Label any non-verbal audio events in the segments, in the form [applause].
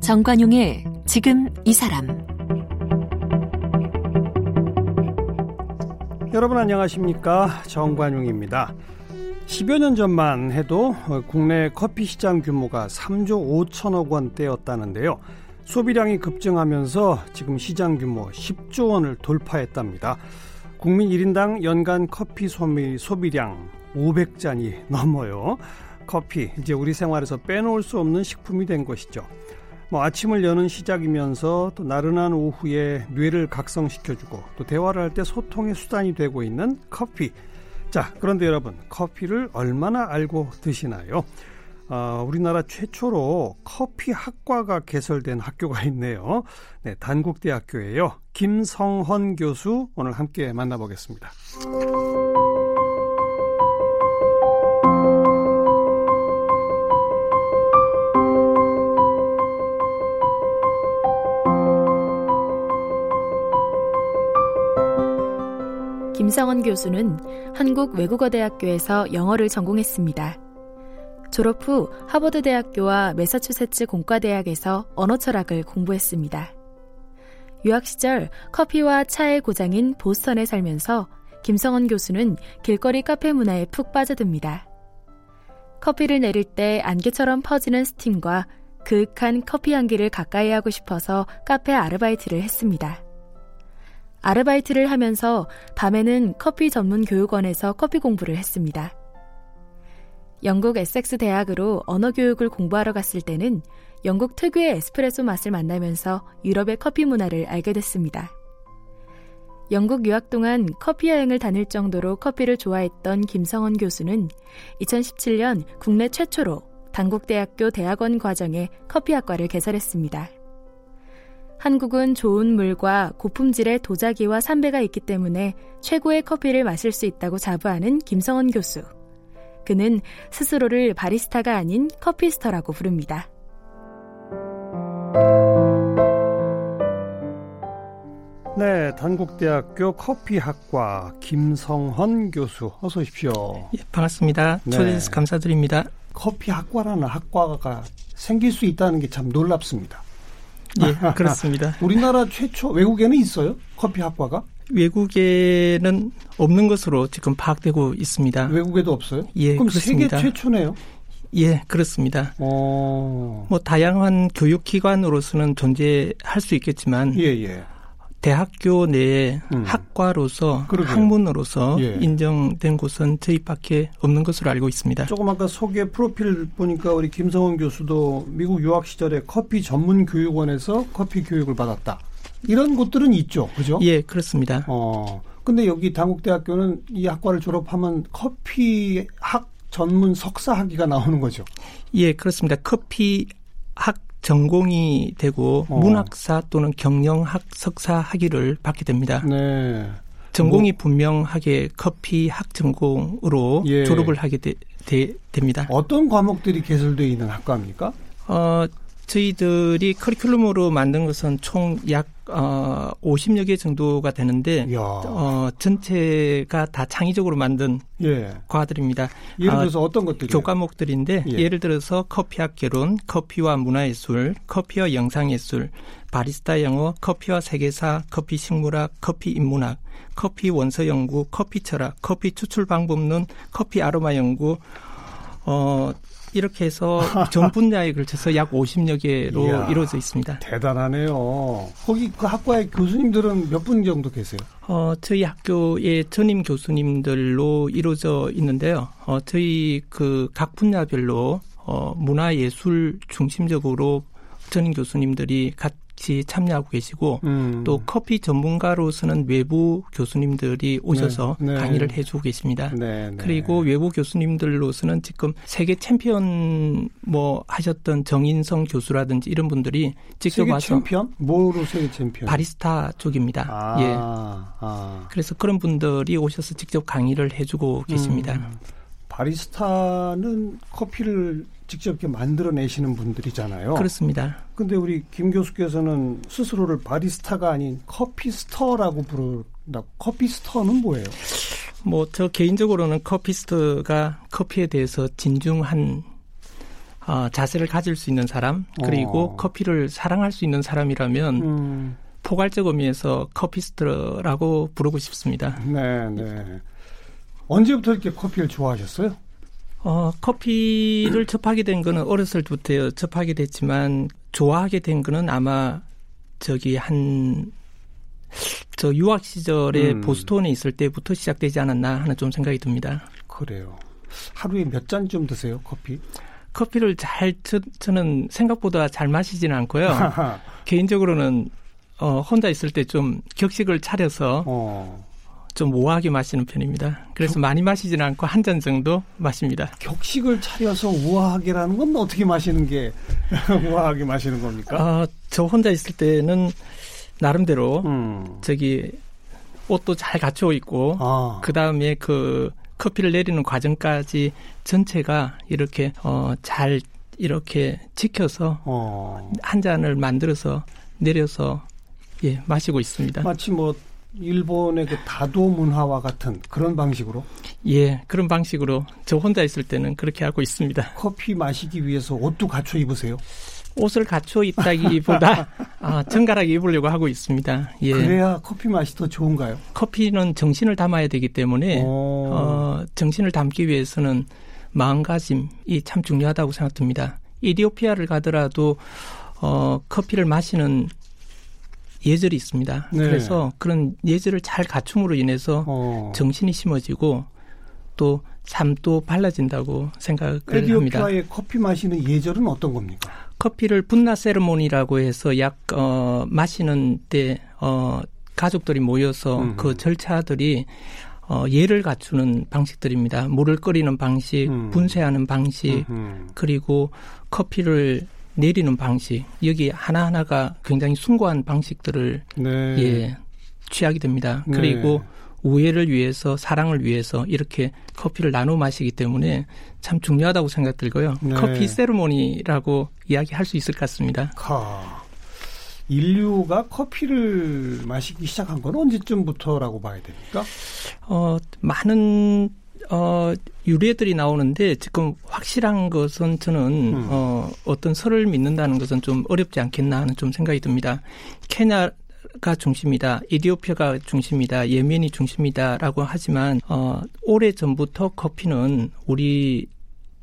정관용의 지금 이 사람 여러분 안녕하십니까 정관용입니다. 10여 년 전만 해도 국내 커피 시장 규모가 3조 5천억 원대였다는데요. 소비량이 급증하면서 지금 시장 규모 10조 원을 돌파했답니다. 국민 1인당 연간 커피 소비, 소비량 500잔이 넘어요. 커피, 이제 우리 생활에서 빼놓을 수 없는 식품이 된 것이죠. 뭐 아침을 여는 시작이면서 또 나른한 오후에 뇌를 각성시켜주고 또 대화를 할 때 소통의 수단이 되고 있는 커피. 자, 그런데 여러분, 커피를 얼마나 알고 드시나요? 어, 우리나라 최초로 커피 학과가 개설된 학교가 있네요. 네, 단국대학교예요. 김성헌 교수 오늘 함께 만나보겠습니다. 김성원 교수는 한국 외국어대학교에서 영어를 전공했습니다. 졸업 후 하버드 대학교와 매사추세츠 공과대학에서 언어 철학을 공부했습니다. 유학 시절 커피와 차의 고장인 보스턴에 살면서 김성원 교수는 길거리 카페 문화에 푹 빠져듭니다. 커피를 내릴 때 안개처럼 퍼지는 스팀과 그윽한 커피 향기를 가까이 하고 싶어서 카페 아르바이트를 했습니다. 아르바이트를 하면서 밤에는 커피 전문 교육원에서 커피 공부를 했습니다. 영국 에섹스 대학으로 언어 교육을 공부하러 갔을 때는 영국 특유의 에스프레소 맛을 만나면서 유럽의 커피 문화를 알게 됐습니다. 영국 유학 동안 커피 여행을 다닐 정도로 커피를 좋아했던 김성원 교수는 2017년 국내 최초로 단국대학교 대학원 과정에 커피학과를 개설했습니다. 한국은 좋은 물과 고품질의 도자기와 삼배가 있기 때문에 최고의 커피를 마실 수 있다고 자부하는 김성원 교수. 그는 스스로를 바리스타가 아닌 커피스터라고 부릅니다. 네, 단국대학교 커피학과 김성헌 교수 어서 오십시오. 예, 반갑습니다. 네. 초대해 주셔서 감사드립니다. 커피학과라는 학과가 생길 수 있다는 게 참 놀랍습니다. 예, 그렇습니다. [laughs] 우리나라 최초 외국에는 있어요? 커피 학과가? 외국에는 없는 것으로 지금 파악되고 있습니다. 외국에도 없어요? 예, 그럼 그렇습니다. 세계 최초네요. 예, 그렇습니다. 오. 어. 뭐 다양한 교육 기관으로서는 존재할 수 있겠지만, 예, 예. 대학교 내에 음. 학과로서 그러게요. 학문으로서 예. 인정된 곳은 저희밖에 없는 것으로 알고 있습니다. 조금 아까 소개 프로필 보니까 우리 김성원 교수도 미국 유학 시절에 커피 전문 교육원에서 커피 교육을 받았다. 이런 곳들은 있죠, 그죠? 예, 그렇습니다. 어, 근데 여기 당국대학교는 이 학과를 졸업하면 커피 학 전문 석사 학위가 나오는 거죠. 예, 그렇습니다. 커피 학 전공이 되고 어. 문학사 또는 경영학 석사 학위를 받게 됩니다. 네. 전공이 뭐. 분명하게 커피 학 전공으로 예. 졸업을 하게 되, 되, 됩니다. 어떤 과목들이 개설되어 있는 학과입니까? 어, 저희들이 커리큘럼으로 만든 것은 총 약 어, 50여 개 정도가 되는데 어, 전체가 다 창의적으로 만든 예. 과들입니다. 예를 아, 들어서 어, 떤 것들이 교과목들인데 예. 를 들어서 커피학 개론, 커피와 문화예술, 커피와 영상예술, 바리스타 영어, 커피와 세계사, 커피 식물학, 커피 인문학, 커피 원서 연구, 커피 철학, 커피 추출 방법론, 커피 아로마 연구, 어, 이렇게 해서 전 분야에 걸쳐서 약 50여 개로 이야, 이루어져 있습니다. 대단하네요. 거기 그 학과의 교수님들은 몇 분 정도 계세요? 어, 저희 학교의 전임 교수님들로 이루어져 있는데요. 어, 저희 그 각 분야별로 어, 문화예술 중심적으로 전임 교수님들이 각 같이 참여하고 계시고 음. 또 커피 전문가로서는 외부 교수님들이 오셔서 네. 네. 강의를 해주고 계십니다. 네. 네. 그리고 외부 교수님들로서는 지금 세계 챔피언 뭐 하셨던 정인성 교수라든지 이런 분들이 직접 세계 와서 챔피언? 뭐로 세계 챔피언? 바리스타 쪽입니다. 아. 예. 아. 그래서 그런 분들이 오셔서 직접 강의를 해주고 계십니다. 음. 바리스타는 커피를 직접 이렇게 만들어내시는 분들이잖아요. 그렇습니다. 근데 우리 김 교수께서는 스스로를 바리스타가 아닌 커피스터라고 부른다. 커피스터는 뭐예요? 뭐 저 개인적으로는 커피스터가 커피에 대해서 진중한 어, 자세를 가질 수 있는 사람 그리고 어. 커피를 사랑할 수 있는 사람이라면 음, 포괄적 의미에서 커피스터라고 부르고 싶습니다. 네, 네. 언제부터 이렇게 커피를 좋아하셨어요? 어, 커피를 접하게 된 거는 어렸을 때부터 접하게 됐지만 좋아하게 된 거는 아마 저기 한 저 유학 시절에 음. 보스턴에 있을 때부터 시작되지 않았나 하는 좀 생각이 듭니다. 그래요. 하루에 몇 잔쯤 드세요, 커피? 커피를 잘 저, 저는 생각보다 잘 마시지는 않고요. [laughs] 개인적으로는 어, 혼자 있을 때 좀 격식을 차려서 어, 좀 우아하게 마시는 편입니다. 그래서 많이 마시지는 않고 한 잔 정도 마십니다. 격식을 차려서 우아하게라는 건 어떻게 마시는 게 [laughs] 우아하게 마시는 겁니까? 어, 저 혼자 있을 때는 나름대로 음. 저기 옷도 잘 갖춰 있고 아, 그 다음에 그 커피를 내리는 과정까지 전체가 이렇게 어, 잘 이렇게 지켜서 어. 한 잔을 만들어서 내려서 예 마시고 있습니다. 마치 뭐 일본의 그 다도 문화와 같은 그런 방식으로 예 그런 방식으로 저 혼자 있을 때는 그렇게 하고 있습니다. 커피 마시기 위해서 옷도 갖춰 입으세요. 옷을 갖춰 있다기보다 [laughs] 아, 정갈하게 입으려고 하고 있습니다. 예 그래야 커피 맛이 더 좋은가요? 커피는 정신을 담아야 되기 때문에 어. 어, 정신을 담기 위해서는 마음가짐이 참 중요하다고 생각됩니다. 이디오피아를 가더라도 어, 커피를 마시는 예절이 있습니다. 네. 그래서 그런 예절을 잘 갖춤으로 인해서 어. 정신이 심어지고 또 삶도 발라진다고 생각을 합니다. 에디오피아의 커피 마시는 예절은 어떤 겁니까? 커피를 분나 세르모니라고 해서 약 어, 마시는 때 어, 가족들이 모여서 음. 그 절차들이 어, 예를 갖추는 방식들입니다. 물을 끓이는 방식, 음. 분쇄하는 방식, 음. 그리고 커피를 내리는 방식 여기 하나 하나가 굉장히 숭고한 방식들을 네. 예 취하게 됩니다. 네. 그리고 우애를 위해서 사랑을 위해서 이렇게 커피를 나눠 마시기 때문에 참 중요하다고 생각 들고요. 네. 커피 세르모니라고 이야기할 수 있을 것 같습니다. 카. 인류가 커피를 마시기 시작한 건 언제쯤부터라고 봐야 됩니까? 어, 많은 어, 유래들이 나오는데 지금 확실한 것은 저는 음. 어, 어떤 설을 믿는다는 것은 좀 어렵지 않겠나 하는 좀 생각이 듭니다. 케냐 가 중심이다, 에티오피아가 중심이다, 예멘이 중심이다라고 하지만 어, 오래 전부터 커피는 우리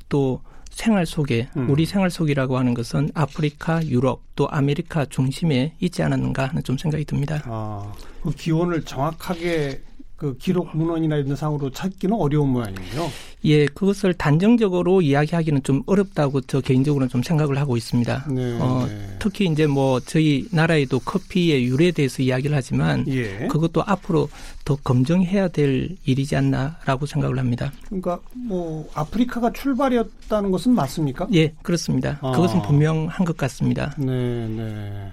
또 생활 속에 음. 우리 생활 속이라고 하는 것은 아프리카, 유럽 또 아메리카 중심에 있지 않았는가 하는 좀 생각이 듭니다. 아, 그 기원을 정확하게 그 기록 문헌이나 이런 상으로 찾기는 어려운 모양이에요. 예, 그것을 단정적으로 이야기하기는 좀 어렵다고 저 개인적으로는 좀 생각을 하고 있습니다. 네. 어, 네. 특히 이제 뭐 저희 나라에도 커피의 유래에 대해서 이야기를 하지만 예. 그것도 앞으로 더 검증해야 될 일이지 않나라고 생각을 합니다. 그러니까 뭐 아프리카가 출발이었다는 것은 맞습니까? 예, 그렇습니다. 아. 그것은 분명한 것 같습니다. 네, 네.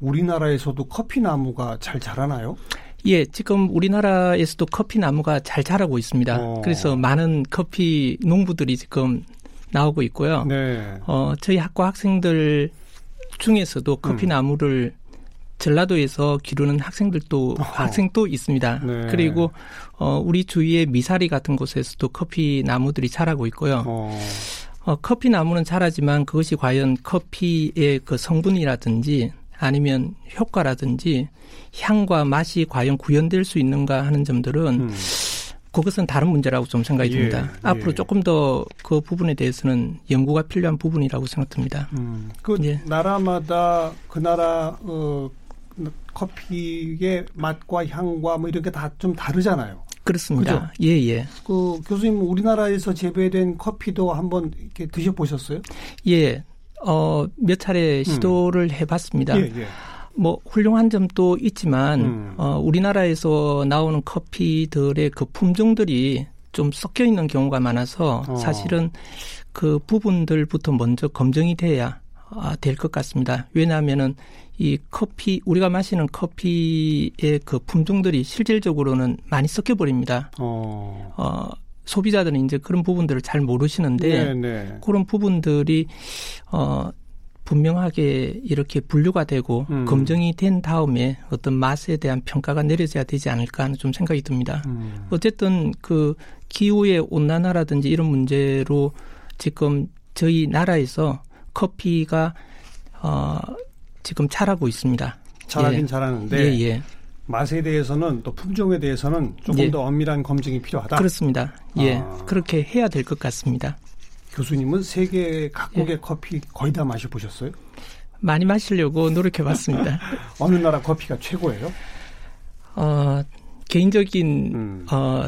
우리나라에서도 커피 나무가 잘 자라나요? 예, 지금 우리나라에서도 커피 나무가 잘 자라고 있습니다. 어. 그래서 많은 커피 농부들이 지금 나오고 있고요. 네. 어, 저희 학과 학생들 중에서도 커피 음. 나무를 전라도에서 기르는 학생들도 어허. 학생도 있습니다. 네. 그리고 어, 우리 주위의 미사리 같은 곳에서도 커피 나무들이 자라고 있고요. 어, 어, 커피 나무는 자라지만 그것이 과연 커피의 그 성분이라든지 아니면 효과라든지 향과 맛이 과연 구현될 수 있는가 하는 점들은 음. 그것은 다른 문제라고 좀 생각이 예, 듭니다. 예. 앞으로 조금 더 그 부분에 대해서는 연구가 필요한 부분이라고 생각됩니다. 음. 그 예. 나라마다 그 나라 어, 커피의 맛과 향과 뭐 이런 게 다 좀 다르잖아요. 그렇습니다. 예, 예. 그 교수님 우리나라에서 재배된 커피도 한번 이렇게 드셔보셨어요? 예. 어, 몇 차례 시도를 해봤습니다. 예, 예. 뭐, 훌륭한 점도 있지만, 음. 어, 우리나라에서 나오는 커피들의 그 품종들이 좀 섞여 있는 경우가 많아서 어. 사실은 그 부분들부터 먼저 검증이 돼야 아, 될 것 같습니다. 왜냐하면은 이 커피, 우리가 마시는 커피의 그 품종들이 실질적으로는 많이 섞여 버립니다. 어, 어, 소비자들은 이제 그런 부분들을 잘 모르시는데 네, 네. 그런 부분들이 어 분명하게 이렇게 분류가 되고 음. 검증이 된 다음에 어떤 맛에 대한 평가가 내려져야 되지 않을까 하는 좀 생각이 듭니다. 음. 어쨌든 그 기후의 온난화라든지 이런 문제로 지금 저희 나라에서 커피가 어 지금 잘하고 있습니다. 잘하긴 예. 잘하는데 예, 예. 맛에 대해서는 또 품종에 대해서는 조금 예. 더 엄밀한 검증이 필요하다. 그렇습니다. 예. 아. 그렇게 해야 될 것 같습니다. 교수님은 세계 각국의 예. 커피 거의 다 마셔보셨어요? 많이 마시려고 노력해 봤습니다. [laughs] 어느 나라 커피가 최고예요? 어, 개인적인 음. 어,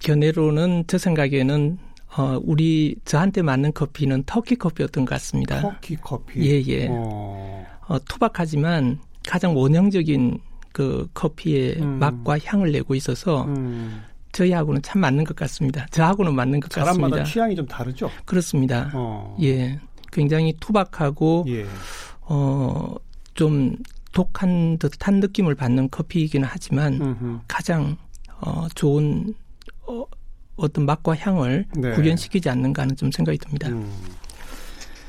견해로는 제 생각에는 어, 우리 저한테 맞는 커피는 터키 커피였던 것 같습니다. 터키 커피. 예, 예. 어. 어, 투박하지만 가장 원형적인 그 커피의 음. 맛과 향을 내고 있어서 음. 저희하고는 참 맞는 것 같습니다. 저하고는 맞는 것 사람마다 같습니다. 취향이 좀 다르죠? 그렇습니다. 어. 예. 굉장히 투박하고 예. 어, 좀 독한 듯한 느낌을 받는 커피이기는 하지만 음흠. 가장 어, 좋은 어, 어떤 맛과 향을 네. 구현시키지 않는가 하는 좀 생각이 듭니다. 음.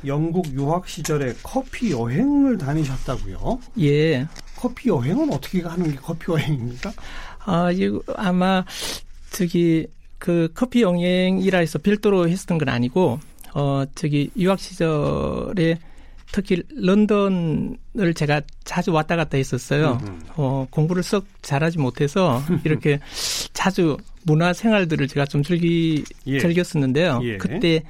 영국 유학 시절에 커피 여행을 다니셨다고요? 예. 커피 여행은 어떻게 가는 게 커피 여행입니까? 아, 이거 아마 저기 그 커피 여행이라 해서 별도로 했었던 건 아니고 어 저기 유학 시절에 특히 런던을 제가 자주 왔다 갔다 했었어요. 어 공부를 썩 잘하지 못해서 이렇게 [laughs] 자주 문화 생활들을 제가 좀 즐기 예. 즐겼었는데요. 예. 그때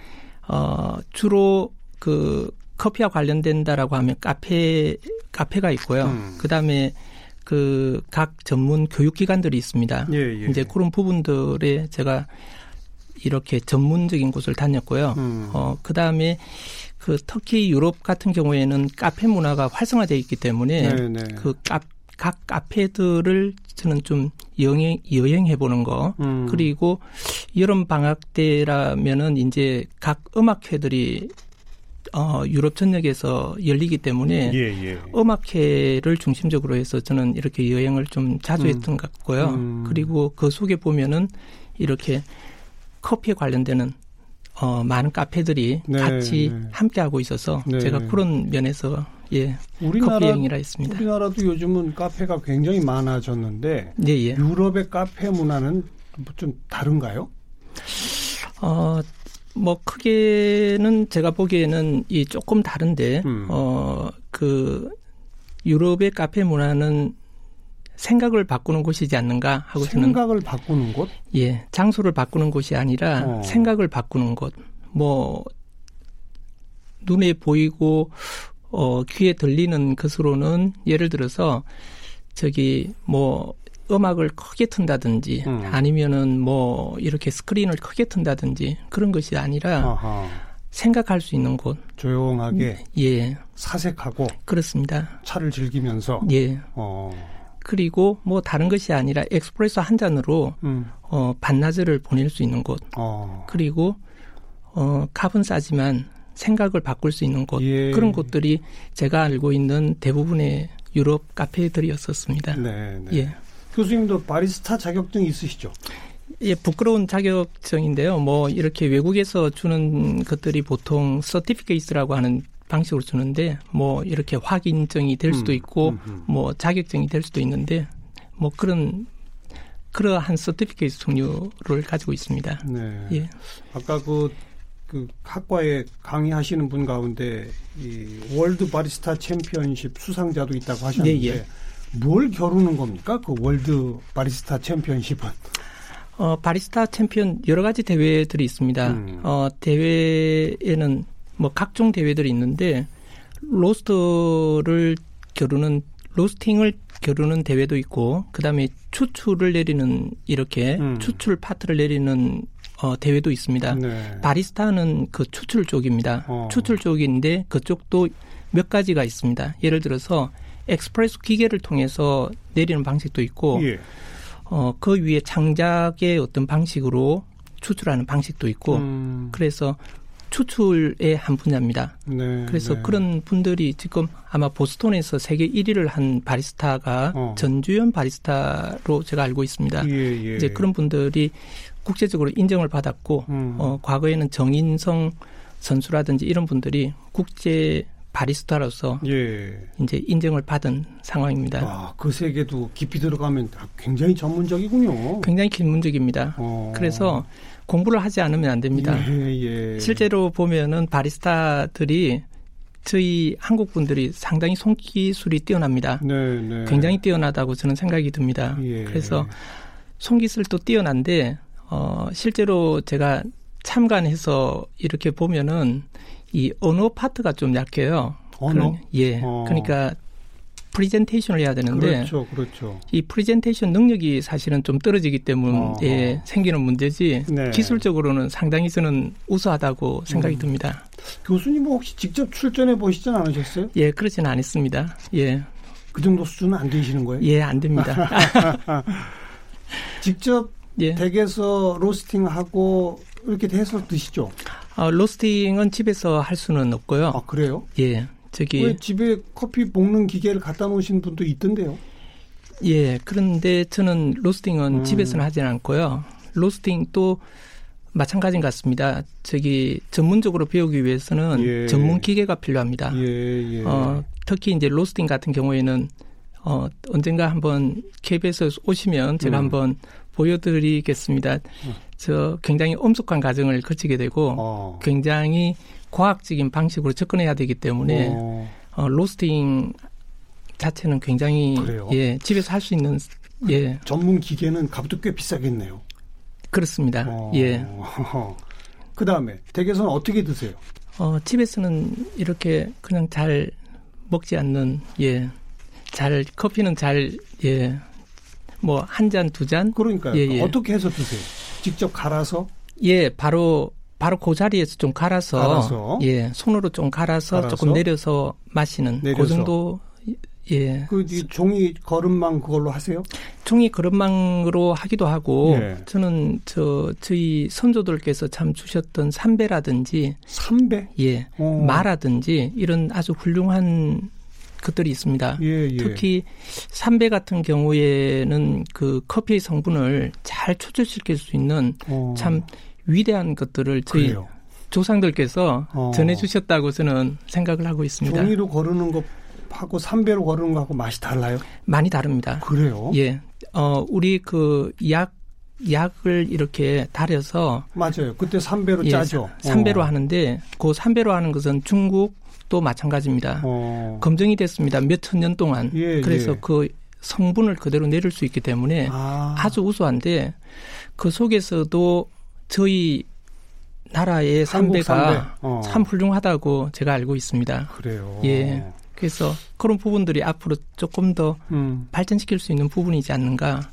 어 주로 그 커피와 관련된다라고 하면 카페 카페가 있고요. 음. 그다음에 그 각 전문 교육 기관들이 있습니다. 예, 예. 이제 그런 부분들에 제가 이렇게 전문적인 곳을 다녔고요. 음. 어 그 다음에 그 터키 유럽 같은 경우에는 카페 문화가 활성화되어 있기 때문에 네, 네. 그각 카페들을 저는 좀 여행 여행해 보는 거 음. 그리고 여름 방학 때라면은 이제 각 음악회들이 어 유럽 전역에서 열리기 때문에 예, 예. 음악회를 중심적으로 해서 저는 이렇게 여행을 좀 자주 음. 했던 것 같고요. 음. 그리고 그 속에 보면은 이렇게 커피에 관련되는 어, 많은 카페들이 네, 같이 네. 함께 하고 있어서 네. 제가 그런 면에서 예 커피 우리나라 여행이라 했습니다. 우리나라도 요즘은 카페가 굉장히 많아졌는데 예, 예. 유럽의 카페 문화는 뭐좀 다른가요? 어, 뭐 크게는 제가 보기에는 이 조금 다른데 음. 어, 그 유럽의 카페 문화는 생각을 바꾸는 곳이지 않는가 하고 저는 생각을 바꾸는 곳? 예, 장소를 바꾸는 곳이 아니라 어. 생각을 바꾸는 곳. 뭐 눈에 보이고 어 귀에 들리는 것으로는 예를 들어서 저기 뭐 음악을 크게 튼다든지 음. 아니면은 뭐 이렇게 스크린을 크게 튼다든지 그런 것이 아니라 아하. 생각할 수 있는 곳. 조용하게 예, 사색하고 그렇습니다. 차를 즐기면서 예. 어. 그리고 뭐 다른 것이 아니라 엑스프레소 한 잔으로 음. 어 반나절을 보낼 수 있는 곳. 어. 그리고 어 값은 싸지만 생각을 바꿀 수 있는 곳 예. 그런 곳들이 제가 알고 있는 대부분의 유럽 카페들이었었습니다. 네, 네. 예. 교수님도 바리스타 자격증 있으시죠? 예, 부끄러운 자격증인데요. 뭐 이렇게 외국에서 주는 것들이 보통 서티피케이트라고 하는 방식으로 주는데 뭐 이렇게 확인증이 될 수도 음, 있고 음, 음. 뭐 자격증이 될 수도 있는데 뭐 그런 그러한 서티피케이트 종류를 가지고 있습니다. 네. 예. 아까 그, 그 학과에 강의하시는 분 가운데 이 월드 바리스타 챔피언십 수상자도 있다고 하셨는데 예, 예. 뭘 겨루는 겁니까? 그 월드 바리스타 챔피언십은? 어, 바리스타 챔피언 여러 가지 대회들이 있습니다. 음. 어, 대회에는 뭐 각종 대회들이 있는데 로스터를 겨루는 로스팅을 겨루는 대회도 있고 그다음에 추출을 내리는 이렇게 음. 추출 파트를 내리는 어, 대회도 있습니다. 네. 바리스타는 그 추출 쪽입니다. 어. 추출 쪽인데 그쪽도 몇 가지가 있습니다. 예를 들어서 엑스프레소 기계를 통해서 내리는 방식도 있고 예. 어, 그 위에 창작의 어떤 방식으로 추출하는 방식도 있고 음, 그래서 추출의 한 분야입니다. 네, 그래서 네. 그런 분들이 지금 아마 보스턴에서 세계 1위를 한 바리스타가 어. 전주현 바리스타로 제가 알고 있습니다. 예, 예. 이제 그런 분들이 국제적으로 인정을 받았고 음. 어, 과거에는 정인성 선수라든지 이런 분들이 국제 바리스타로서 예. 이제 인정을 받은 상황입니다. 아, 그 세계도 깊이 들어가면 굉장히 전문적이군요. 굉장히 길문적입니다. 어. 그래서 공부를 하지 않으면 안 됩니다. 예, 예. 실제로 보면은 바리스타들이 저희 한국 분들이 상당히 손기술이 뛰어납니다. 네, 네. 굉장히 뛰어나다고 저는 생각이 듭니다. 예. 그래서 손기술도 뛰어난데 어 실제로 제가 참관해서 이렇게 보면은 이 언어 파트가 좀 약해요. 언어? 그런- 예. 어. 그러니까 프리젠테이션을 해야 되는데 그렇죠, 그렇죠. 이 프리젠테이션 능력이 사실은 좀 떨어지기 때문에 어허. 생기는 문제지 네. 기술적으로는 상당히 저는 우수하다고 생각이 음. 듭니다. 교수님 혹시 직접 출전해 보시진 않으셨어요? 예, 그렇지는 않았습니다. 예, 그 정도 수준은 안 되시는 거예요? 예, 안 됩니다. [laughs] 직접 예, 댁에서 로스팅하고 이렇게 해서 드시죠? 어, 로스팅은 집에서 할 수는 없고요. 아, 그래요? 예, 저기 왜 집에 커피 볶는 기계를 갖다 놓으신 분도 있던데요? 예, 그런데 저는 로스팅은 음. 집에서는 하지는 않고요. 로스팅 또 마찬가지 같습니다. 저기 전문적으로 배우기 위해서는 예. 전문 기계가 필요합니다. 예, 예. 어, 특히 이제 로스팅 같은 경우에는 어, 언젠가 한번 KBS에 오시면 제가 음. 한번 보여드리겠습니다. 음. 저 굉장히 엄숙한 과정을 거치게 되고 어. 굉장히 과학적인 방식으로 접근해야 되기 때문에 어. 어, 로스팅 자체는 굉장히 그래요? 예 집에서 할 수 있는 예 전문 기계는 값도 꽤 비싸겠네요. 그렇습니다. 어. 예 [laughs] 그 다음에 댁에서는 어떻게 드세요? 어, 집에서는 이렇게 그냥 잘 먹지 않는 예 잘 커피는 잘 예 뭐 한 잔 두 잔 그러니까요. 예, 예. 어떻게 해서 드세요? 직접 갈아서? 예, 바로 바로 그 자리에서 좀 갈아서, 갈아서? 예, 손으로 좀 갈아서, 갈아서? 조금 내려서 마시는 내려서? 그 정도 예. 그이 종이 거름망 그걸로 하세요? 종이 그릇망으로 하기도 하고 예. 저는 저 저희 선조들께서 참 주셨던 삼배라든지 삼배? 예, 어. 마라든지 이런 아주 훌륭한 것들이 있습니다. 예, 예. 특히 삼배 같은 경우에는 그 커피의 성분을 잘 초절시킬 수 있는 어. 참 위대한 것들을 저희 그래요. 조상들께서 어. 전해주셨다고 저는 생각을 하고 있습니다. 종이로 거르는 것 하고 삼배로 거르는 거하고 맛이 달라요? 많이 다릅니다. 그래요? 예, 어 우리 그 약 약을 이렇게 달여서 맞아요. 그때 삼배로 예, 짜죠. 삼배로 어. 하는데 그 삼배로 하는 것은 중국 도 마찬가지입니다. 어. 검증이 됐습니다. 몇 천 년 동안. 예, 그래서 예. 그 성분을 그대로 내릴 수 있기 때문에 아. 아주 우수한데 그 속에서도 저희 나라의 삼배가 삼배. 어. 참 훌륭하다고 제가 알고 있습니다. 그래요. 예. 그래서 그런 부분들이 앞으로 조금 더 음. 발전시킬 수 있는 부분이지 않는가,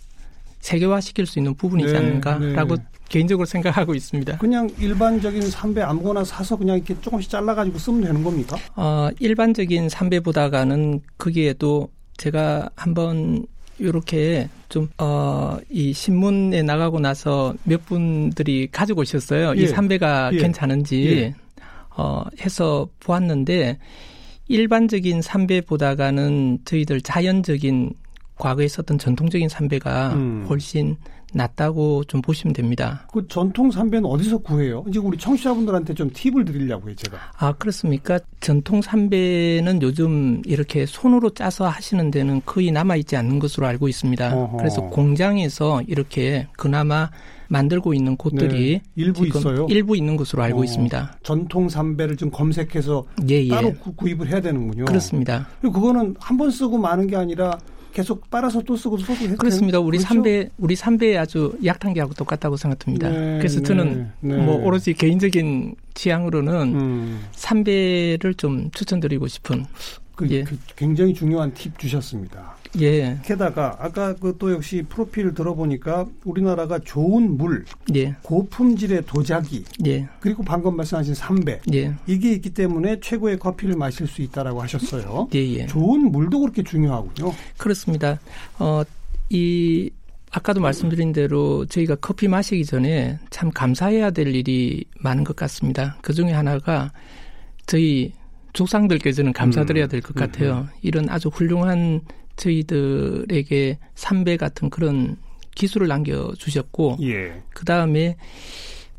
세계화시킬 수 있는 부분이지 네, 않는가라고 네. 개인적으로 생각하고 있습니다. 그냥 일반적인 삼배 아무거나 사서 그냥 이렇게 조금씩 잘라가지고 쓰면 되는 겁니까? 어, 일반적인 삼배보다가는 거기에도 제가 한번 이렇게 좀, 어, 이 신문에 나가고 나서 몇 분들이 가지고 오셨어요. 예. 이 삼배가 예. 괜찮은지, 예. 어, 해서 보았는데, 일반적인 삼배보다가는 저희들 자연적인 과거에 썼던 전통적인 삼배가 음. 훨씬 낫다고 좀 보시면 됩니다. 그 전통 삼배는 어디서 구해요? 이제 우리 청취자분들한테 좀 팁을 드리려고요, 제가. 아, 그렇습니까? 전통 삼배는 요즘 이렇게 손으로 짜서 하시는 데는 거의 남아있지 않는 것으로 알고 있습니다. 어허. 그래서 공장에서 이렇게 그나마 만들고 있는 곳들이 네, 일부 있어요? 일부 있는 것으로 알고 어, 있습니다. 전통 삼배를 좀 검색해서 예, 예. 따로 구, 구입을 해야 되는군요. 그렇습니다. 그리고 그거는 한 번 쓰고 마는 게 아니라 계속 빨아서 또 쓰고 또 쓰고 그렇습니다. 우리 그렇죠? 삼배 우리 삼배 아주 약탕기하고 똑같다고 생각합니다. 네, 그래서 네, 저는 네. 뭐 오로지 개인적인 취향으로는 음, 삼배를 좀 추천드리고 싶은 그, 예. 그 굉장히 중요한 팁 주셨습니다. 예, 게다가 아까 그 또 역시 프로필 들어보니까 우리나라가 좋은 물, 예, 고품질의 도자기, 예, 그리고 방금 말씀하신 삼배 예, 이게 있기 때문에 최고의 커피를 마실 수 있다라고 하셨어요. [laughs] 예, 예. 좋은 물도 그렇게 중요하군요. 그렇습니다. 어, 이, 아까도 말씀드린 대로 저희가 커피 마시기 전에 참 감사해야 될 일이 많은 것 같습니다. 그 중에 하나가 저희 조상들께 저는 감사드려야 될것 음, 같아요. 이런 아주 훌륭한 저희들에게 삼배 같은 그런 기술을 남겨주셨고, 예. 그 다음에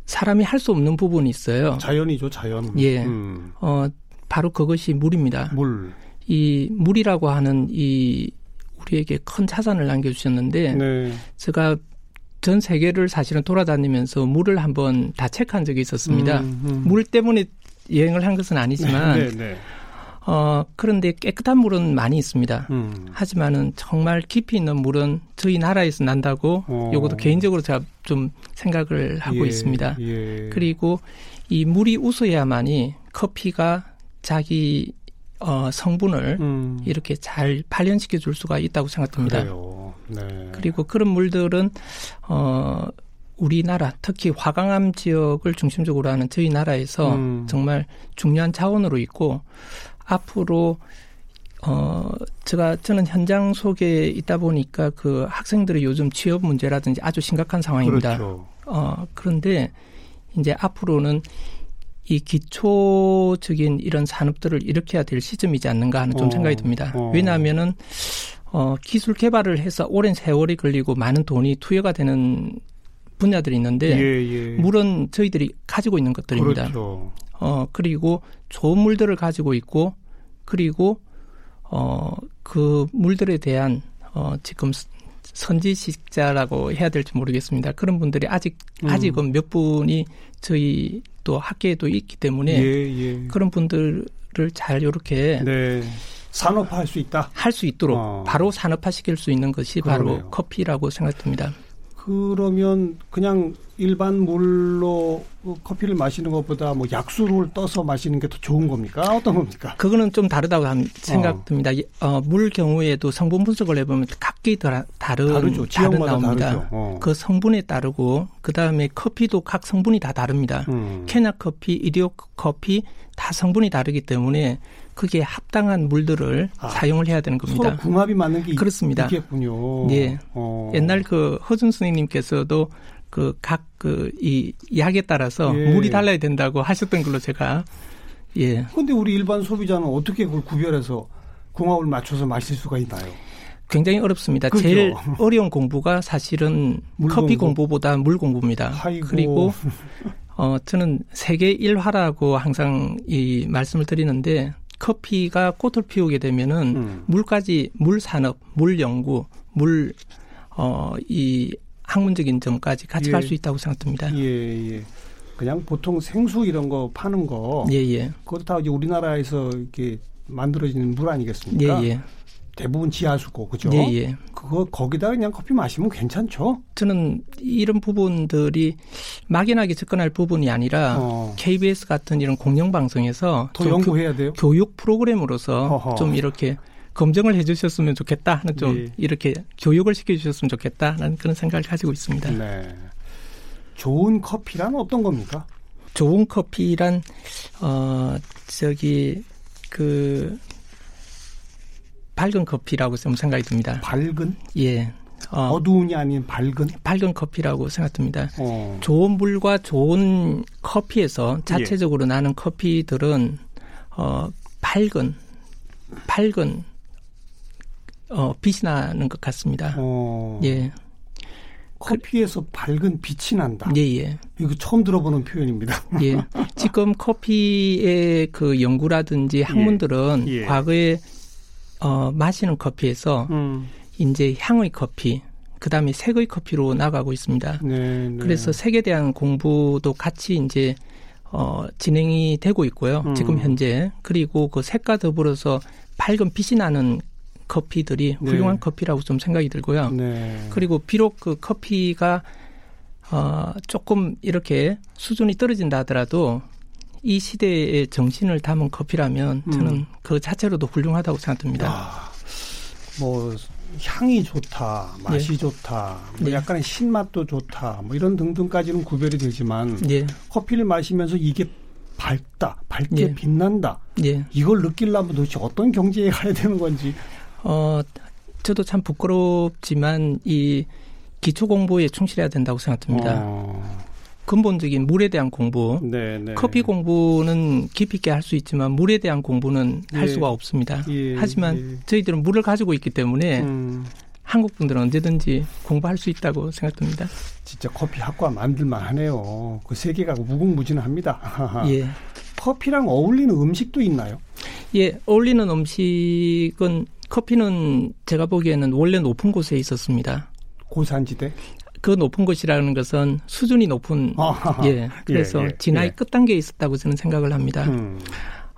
사람이 할 수 없는 부분이 있어요. 자연이죠, 자연. 예. 음. 어, 바로 그것이 물입니다. 물. 이 물이라고 하는 이 우리에게 큰 자산을 남겨주셨는데, 네. 제가 전 세계를 사실은 돌아다니면서 물을 한번 다 체크한 적이 있었습니다. 음, 음. 물 때문에 여행을 한 것은 아니지만, 네, 네. 어, 그런데 깨끗한 물은 많이 있습니다. 음. 하지만은 정말 깊이 있는 물은 저희 나라에서 난다고 어. 요것도 개인적으로 제가 좀 생각을 하고 예, 있습니다. 예. 그리고 이 물이 웃어야만이 커피가 자기 어, 성분을 음. 이렇게 잘 발현시켜 줄 수가 있다고 생각합니다. 그래요. 네. 그리고 그런 물들은 어 우리나라 특히 화강암 지역을 중심적으로 하는 저희 나라에서 음. 정말 중요한 자원으로 있고 앞으로 어 제가 저는 현장 속에 있다 보니까 그 학생들의 요즘 취업 문제라든지 아주 심각한 상황입니다. 그렇죠. 어 그런데 이제 앞으로는 이 기초적인 이런 산업들을 일으켜야 될 시점이지 않는가 하는 좀 어, 생각이 듭니다. 어. 왜냐하면은 어 기술 개발을 해서 오랜 세월이 걸리고 많은 돈이 투여가 되는 분야들이 있는데 예, 예. 물은 저희들이 가지고 있는 것들입니다. 그렇죠. 어 그리고 좋은 물들을 가지고 있고 그리고 어그 물들에 대한 어 지금 선지식자라고 해야 될지 모르겠습니다. 그런 분들이 아직 음. 아직은 몇 분이 저희 또 학계에도 있기 때문에 예, 예. 그런 분들을 잘 이렇게 네. 산업화할 수 있다. 할 수 있도록 어. 바로 산업화시킬 수 있는 것이 바로 그러네요. 커피라고 생각됩니다. 그러면 그냥 일반 물로 커피를 마시는 것보다 뭐 약수를 떠서 마시는 게 더 좋은 겁니까? 어떤 겁니까? 그거는 좀 다르다고 함- 생각됩니다. 어, 물 경우에도 성분 분석을 해보면 각기 다, 다른 다르죠. 다른 나옵니다. 다르죠. 어. 그 성분에 따르고 그 다음에 커피도 각 성분이 다 다릅니다. 음. 케냐 커피, 이디오 커피 다 성분이 다르기 때문에 그게 합당한 물들을 아, 사용을 해야 되는 겁니다. 서로 궁합이 맞는 게 있- 그렇습니다. 있겠군요. 예. 어. 옛날 그 허준 스님께서도 그 각 그 이 약에 따라서 예. 물이 달라야 된다고 하셨던 걸로 제가 예 근데 우리 일반 소비자는 어떻게 그걸 구별해서 궁합을 맞춰서 마실 수가 있나요? 굉장히 어렵습니다. 그죠. 제일 어려운 공부가 사실은 [laughs] 물 커피 공부. 공부보다 물 공부입니다. 아이고. 그리고 [laughs] 어 저는 세계 일화라고 항상 이 말씀을 드리는데 커피가 꽃을 피우게 되면은 음. 물까지 물 산업, 물 연구, 물 어 이 학문적인 점까지 같이 예. 갈수 있다고 생각됩니다. 예, 예. 그냥 보통 생수 이런 거 파는 거 예, 예. 그것도 다 이제 우리나라에서 이렇게 만들어지는 물 예, 아니겠습니까? 예. 대부분 지하수고 그죠? 예, 예. 그거 거기다 그냥 커피 마시면 괜찮죠? 저는 이런 부분들이 막연하게 접근할 부분이 아니라 어. KBS 같은 이런 공영 방송에서 더좀 연구해야 돼요. 교, 육 프로그램으로서 어허. 좀 이렇게 검증을 해주셨으면 좋겠다 좀 예. 이렇게 교육을 시켜주셨으면 좋겠다 하는 그런 생각을 가지고 있습니다. 네. 좋은 커피란 어떤 겁니까? 좋은 커피란 어 저기 그 밝은 커피라고 좀 생각이 듭니다. 밝은 예, 어, 어두운이 아닌 밝은. 밝은 커피라고 생각됩니다. 어. 좋은 물과 좋은 커피에서 예. 자체적으로 나는 커피들은 어 밝은 밝은 어 빛이 나는 것 같습니다. 어. 예, 커피에서 밝은 빛이 난다. 예, 예, 이거 처음 들어보는 표현입니다. [laughs] 예. 지금 커피의 그 연구라든지 학문들은 예. 과거에 어 마시는 커피에서 음. 이제 향의 커피, 그 다음에 색의 커피로 나가고 있습니다. 네, 네. 그래서 색에 대한 공부도 같이 이제 어 진행이 되고 있고요. 음. 지금 현재 그리고 그 색과 더불어서 밝은 빛이 나는 커피들이 네. 훌륭한 커피라고 좀 생각이 들고요. 네. 그리고 비록 그 커피가 어 조금 이렇게 수준이 떨어진다 하더라도 이 시대의 정신을 담은 커피라면 음. 저는 그 자체로도 훌륭하다고 생각됩니다. 아, 뭐 향이 좋다, 맛이 좋다, 뭐 네. 약간의 신맛도 좋다, 뭐 이런 등등까지는 구별이 되지만 예, 커피를 마시면서 이게 밝다, 밝게 예. 빛난다. 예. 이걸 느끼려면 도대체 어떤 경지에 가야 되는 건지. 어, 저도 참 부끄럽지만 이 기초 공부에 충실해야 된다고 생각합니다. 어, 근본적인 물에 대한 공부, 네, 네. 커피 공부는 깊이 있게 할 수 있지만 물에 대한 공부는 할 예. 수가 없습니다. 예, 하지만 예. 저희들은 물을 가지고 있기 때문에 음, 한국 분들은 언제든지 공부할 수 있다고 생각됩니다. 진짜 커피 학과 만들만 하네요. 그 세계가 무궁무진합니다. 예. 커피랑 어울리는 음식도 있나요? 예, 어울리는 음식은 커피는 제가 보기에는 원래 높은 곳에 있었습니다. 고산지대? 그 높은 곳이라는 것은 수준이 높은 아하하. 예 그래서 예, 예, 진화의 예. 끝 단계에 있었다고 저는 생각을 합니다. 음,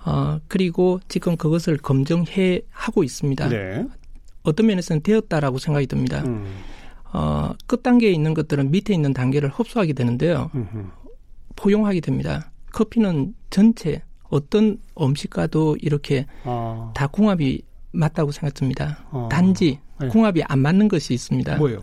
어 그리고 지금 그것을 검증해 하고 있습니다. 네. 어떤 면에서는 되었다라고 생각이 듭니다. 음, 어, 끝 단계에 있는 것들은 밑에 있는 단계를 흡수하게 되는데요. 음흠. 포용하게 됩니다. 커피는 전체 어떤 음식과도 이렇게 아, 다 궁합이 맞다고 생각됩니다. 어. 단지 네. 궁합이 안 맞는 것이 있습니다. 뭐예요?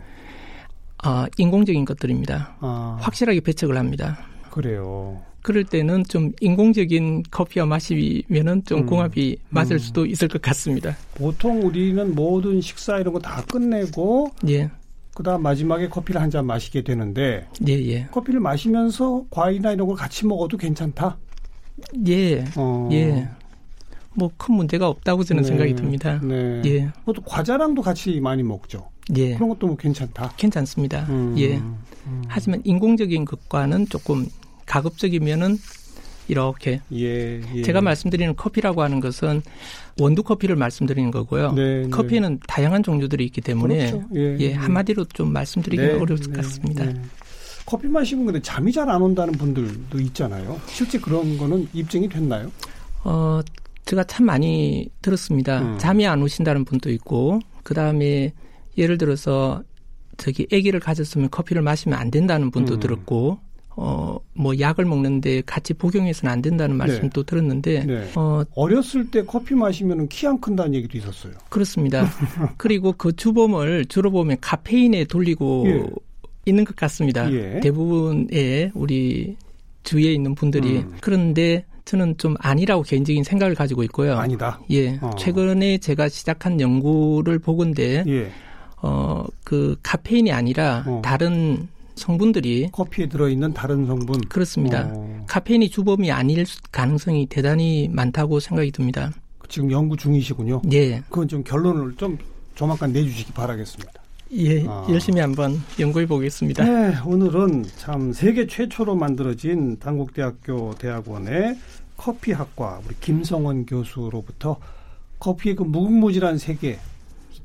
어, 인공적인 것들입니다. 아, 확실하게 배척을 합니다. 그래요. 그럴 때는 좀 인공적인 커피와 마시면은 좀 음. 궁합이 맞을 음. 수도 있을 것 같습니다. 보통 우리는 모든 식사 이런 거 다 끝내고 예, 그다음 마지막에 커피를 한 잔 마시게 되는데 예, 예, 커피를 마시면서 과일이나 이런 걸 같이 먹어도 괜찮다. 예, 어. 예. 뭐 큰 문제가 없다고 저는 네. 생각이 듭니다. 네. 예, 그것도 과자랑도 같이 많이 먹죠. 예, 그런 것도 뭐 괜찮다. 괜찮습니다. 음. 예. 음. 하지만 인공적인 것과는 조금 가급적이면은 이렇게 예, 예. 제가 말씀드리는 커피라고 하는 것은 원두 커피를 말씀드리는 거고요. 네, 네. 커피는 다양한 종류들이 있기 때문에 그렇죠. 예, 예, 예. 한마디로 좀 말씀드리기는 네, 어려울 네, 것 같습니다. 네. 커피 마시면 근데 잠이 잘 안 온다는 분들도 있잖아요. 실제 그런 거는 입증이 됐나요? 어, 제가 참 많이 들었습니다. 음. 잠이 안 오신다는 분도 있고, 그 다음에 예를 들어서 저기 아기를 가졌으면 커피를 마시면 안 된다는 분도 음. 들었고, 어, 뭐 약을 먹는데 같이 복용해서는 안 된다는 말씀도 들었는데, 네. 어, 어렸을 때 커피 마시면 키 안 큰다는 얘기도 있었어요. 그렇습니다. [laughs] 그리고 그 주범을 주로 보면 카페인에 돌리고 예. 있는 것 같습니다. 예. 대부분의 우리 주위에 있는 분들이 음. 그런데 저는 좀 아니라고 개인적인 생각을 가지고 있고요. 아니다. 예, 어. 최근에 제가 시작한 연구를 보건데 예. 어 그 카페인이 아니라 어. 다른 성분들이 커피에 들어있는 다른 성분. 그렇습니다. 어, 카페인이 주범이 아닐 수- 가능성이 대단히 많다고 생각이 듭니다. 지금 연구 중이시군요. 예, 그건 좀 결론을 좀 조만간 내주시기 바라겠습니다. 예, 아. 열심히 한번 연구해 보겠습니다. 네, 오늘은 참 세계 최초로 만들어진 단국대학교 대학원의 커피학과 우리 김성원 교수로부터 커피의 그 무궁무진한 세계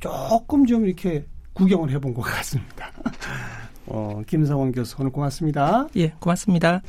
조금 좀 이렇게 구경을 해본 것 같습니다. [laughs] 어, 김성원 교수 오늘 고맙습니다. 예, 고맙습니다.